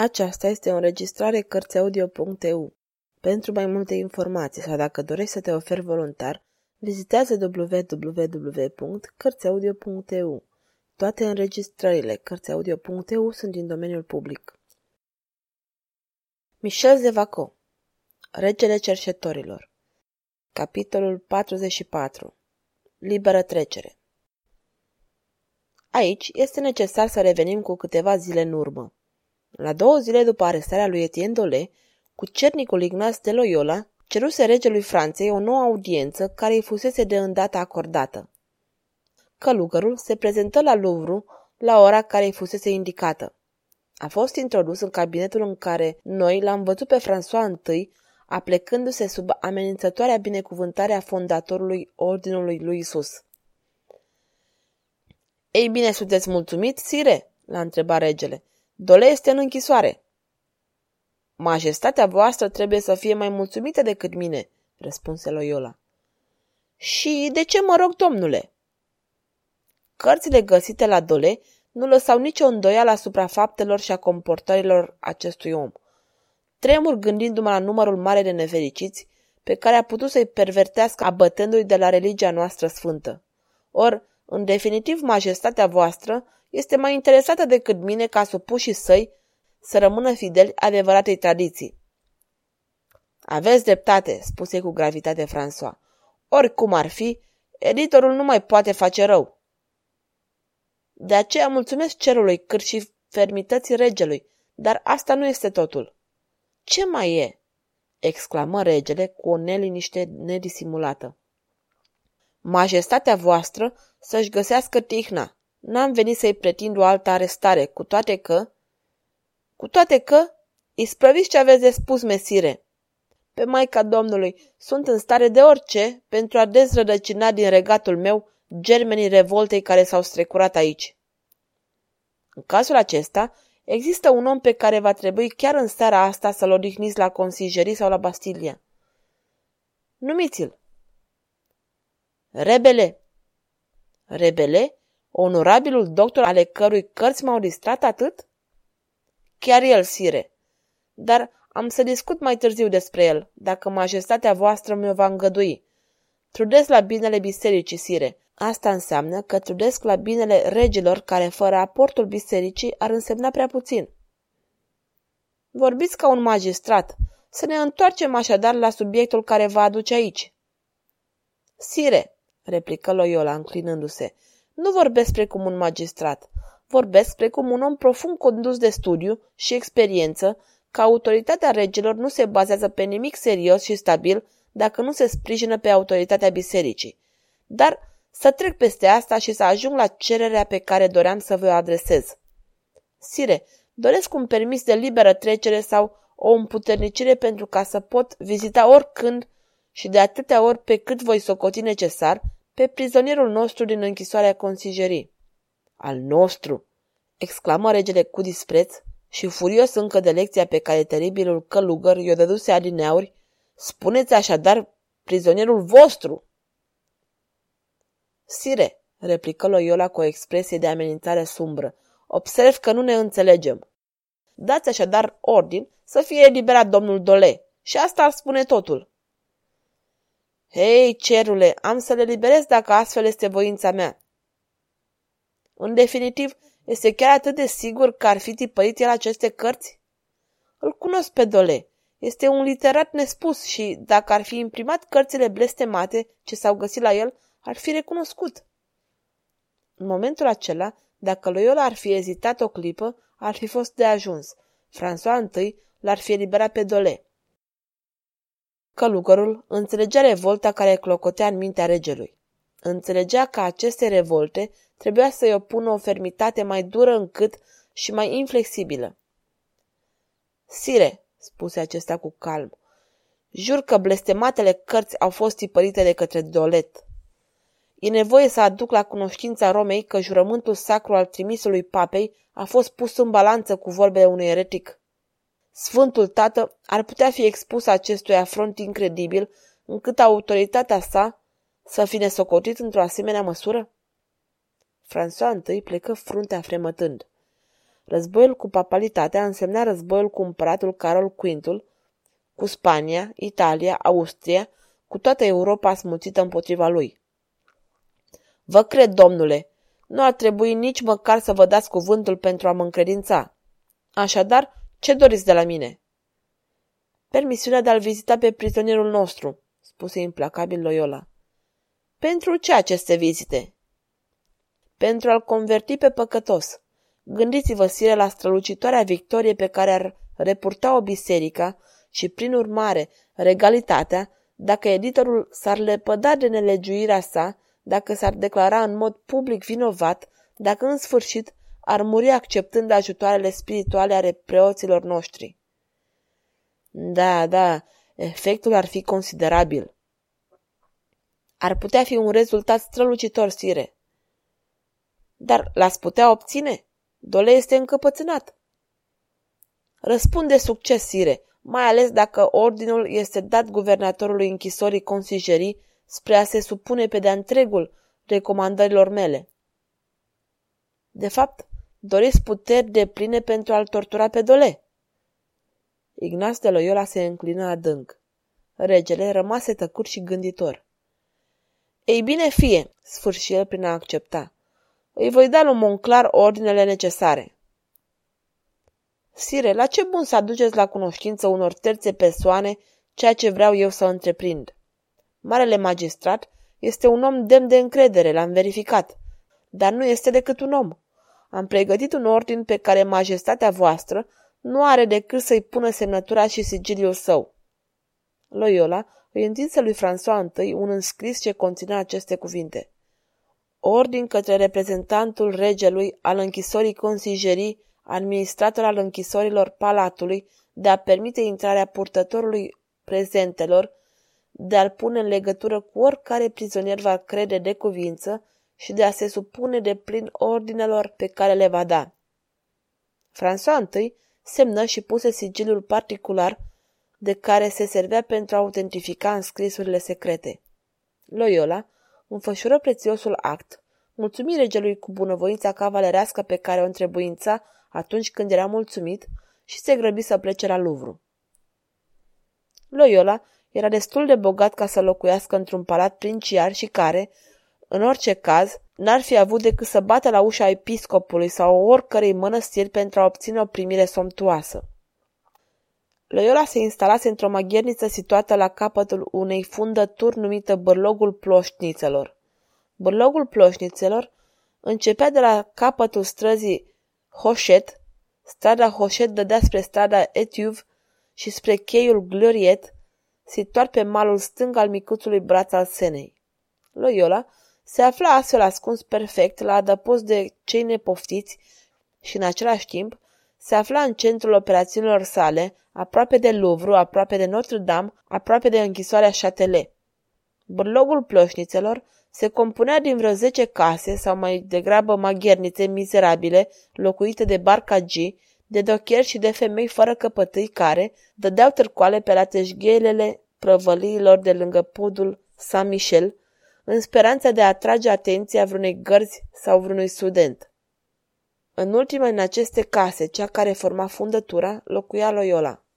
Aceasta este o înregistrare Cărțiaudio.eu. Pentru mai multe informații sau dacă dorești să te oferi voluntar, vizitează www.cărțiaudio.eu. Toate înregistrările Cărțiaudio.eu sunt din domeniul public. Michel Zevaco Regele cerșetorilor Capitolul 44 Liberă trecere Aici este necesar să revenim cu câteva zile în urmă. La două zile după arestarea lui Etienne Dole, cu cernicul Ignaz de Loyola, ceruse regelui Franței o nouă audiență care îi fusese de îndată acordată. Călugărul se prezentă la Louvre la ora care îi fusese indicată. A fost introdus în cabinetul în care noi l-am văzut pe François I aplecându-se sub amenințătoarea binecuvântare a fondatorului Ordinului lui Isus. Ei bine, sunteți mulțumit, sire?" l-a întrebat regele. Dole este în închisoare. Majestatea voastră trebuie să fie mai mulțumită decât mine, răspunse Loyola. Și de ce mă rog, domnule? Cărțile găsite la Dole nu lăsau nicio îndoială asupra faptelor și a comportărilor acestui om. Tremur gândindu-mă la numărul mare de nefericiți pe care a putut să-i pervertească abătându-i de la religia noastră sfântă. Or, în definitiv, majestatea voastră este mai interesată decât mine ca supușii săi să rămână fideli adevăratei tradiții. Aveți dreptate, spuse cu gravitate François. Oricum ar fi, editorul nu mai poate face rău. De aceea mulțumesc cerului cât și fermității regelui, dar asta nu este totul. Ce mai e? exclamă regele cu o neliniște nedisimulată. Majestatea voastră să-și găsească tihna, N-am venit să-i pretind o altă arestare, cu toate că... Cu toate că... Isprăviți ce aveți de spus, mesire. Pe Maica Domnului, sunt în stare de orice pentru a dezrădăcina din regatul meu germenii revoltei care s-au strecurat aici. În cazul acesta, există un om pe care va trebui chiar în seara asta să-l odihniți la consigerii sau la Bastilia. Numiți-l. Rebele. Rebele? Onorabilul doctor ale cărui cărți m-au distrat atât? Chiar el, sire. Dar am să discut mai târziu despre el, dacă majestatea voastră mi-o va îngădui. Trudesc la binele bisericii, sire. Asta înseamnă că trudesc la binele regilor care, fără aportul bisericii, ar însemna prea puțin. Vorbiți ca un magistrat. Să ne întoarcem așadar la subiectul care vă aduce aici. Sire, replică Loyola înclinându-se, nu vorbesc precum un magistrat. Vorbesc precum un om profund condus de studiu și experiență, că autoritatea regilor nu se bazează pe nimic serios și stabil dacă nu se sprijină pe autoritatea bisericii. Dar să trec peste asta și să ajung la cererea pe care doream să vă o adresez. Sire, doresc un permis de liberă trecere sau o împuternicire pentru ca să pot vizita oricând și de atâtea ori pe cât voi socoti necesar pe prizonierul nostru din închisoarea consigerii. Al nostru! exclamă regele cu dispreț și furios încă de lecția pe care teribilul călugăr i-o dăduse adineauri, spuneți așadar prizonierul vostru! Sire, replică Loyola cu o expresie de amenințare sumbră, observ că nu ne înțelegem. Dați așadar ordin să fie eliberat domnul Dole și asta ar spune totul. Hei, cerule, am să le liberez dacă astfel este voința mea. În definitiv, este chiar atât de sigur că ar fi tipărit el aceste cărți? Îl cunosc pe Dole. Este un literat nespus și, dacă ar fi imprimat cărțile blestemate ce s-au găsit la el, ar fi recunoscut. În momentul acela, dacă Loyola ar fi ezitat o clipă, ar fi fost de ajuns. François I l-ar fi eliberat pe Dole. Călugărul înțelegea revolta care clocotea în mintea regelui. Înțelegea că aceste revolte trebuia să-i opună o fermitate mai dură încât și mai inflexibilă. Sire, spuse acesta cu calm, jur că blestematele cărți au fost tipărite de către Dolet. E nevoie să aduc la cunoștința Romei că jurământul sacru al trimisului papei a fost pus în balanță cu vorbele unui eretic. Sfântul Tată ar putea fi expus acestui afront incredibil încât autoritatea sa să fi nesocotit într-o asemenea măsură? François I plecă fruntea fremătând. Războiul cu papalitatea însemna războiul cu împăratul Carol Quintul, cu Spania, Italia, Austria, cu toată Europa smuțită împotriva lui. Vă cred, domnule, nu ar trebui nici măcar să vă dați cuvântul pentru a mă încredința. Așadar, ce doriți de la mine? Permisiunea de a-l vizita pe prizonierul nostru, spuse implacabil Loyola. Pentru ce aceste vizite? Pentru a-l converti pe păcătos. Gândiți-vă, sire, la strălucitoarea victorie pe care ar repurta-o biserica și, prin urmare, regalitatea, dacă editorul s-ar lepăda de nelegiuirea sa, dacă s-ar declara în mod public vinovat, dacă în sfârșit ar muri acceptând ajutoarele spirituale ale preoților noștri. Da, da, efectul ar fi considerabil. Ar putea fi un rezultat strălucitor, sire. Dar l-ați putea obține? Dole este încăpățânat. Răspunde succes, sire, mai ales dacă ordinul este dat guvernatorului închisorii consigerii spre a se supune pe de-a întregul recomandărilor mele. De fapt, doriți puteri de pline pentru a-l tortura pe Dole. Ignaz de Loyola se înclină adânc. Regele rămase tăcut și gânditor. Ei bine fie, sfârși el prin a accepta. Îi voi da lui Monclar ordinele necesare. Sire, la ce bun să aduceți la cunoștință unor terțe persoane ceea ce vreau eu să întreprind? Marele magistrat este un om demn de încredere, l-am verificat, dar nu este decât un om. Am pregătit un ordin pe care majestatea voastră nu are decât să-i pună semnătura și sigiliul său. Loyola îi întinse lui François I un înscris ce conținea aceste cuvinte. Ordin către reprezentantul regelui al închisorii consigerii, administrator al închisorilor palatului, de a permite intrarea purtătorului prezentelor, de a-l pune în legătură cu oricare prizonier va crede de cuvință și de a se supune de plin ordinelor pe care le va da. François I semnă și puse sigiliul particular de care se servea pentru a autentifica înscrisurile secrete. Loyola înfășură prețiosul act, mulțumi regelui cu bunăvoința cavalerească pe care o întrebuința atunci când era mulțumit și se grăbi să plece la Louvre. Loyola era destul de bogat ca să locuiască într-un palat princiar și care, în orice caz, n-ar fi avut decât să bată la ușa episcopului sau oricărei mănăstiri pentru a obține o primire somtuoasă. Loyola se instalase într-o magherniță situată la capătul unei fundături numită Bărlogul Ploșnițelor. Bărlogul Ploșnițelor începea de la capătul străzii Hoșet, strada Hoșet dădea spre strada Etiuv și spre cheiul Gloriet, situat pe malul stâng al micuțului braț al Senei. Loyola se afla astfel ascuns perfect la adăpost de cei nepoftiți și în același timp se afla în centrul operațiunilor sale, aproape de Louvre, aproape de Notre-Dame, aproape de închisoarea Châtelet. Bârlogul ploșnițelor se compunea din vreo zece case sau mai degrabă maghernițe mizerabile, locuite de barcagii, de docheri și de femei fără căpătâi care dădeau târcoale pe la teșghelele prăvăliilor de lângă podul Saint-Michel, în speranța de a atrage atenția vreunei gărzi sau vreunui student. În ultima în aceste case, cea care forma fundătura, locuia Loyola.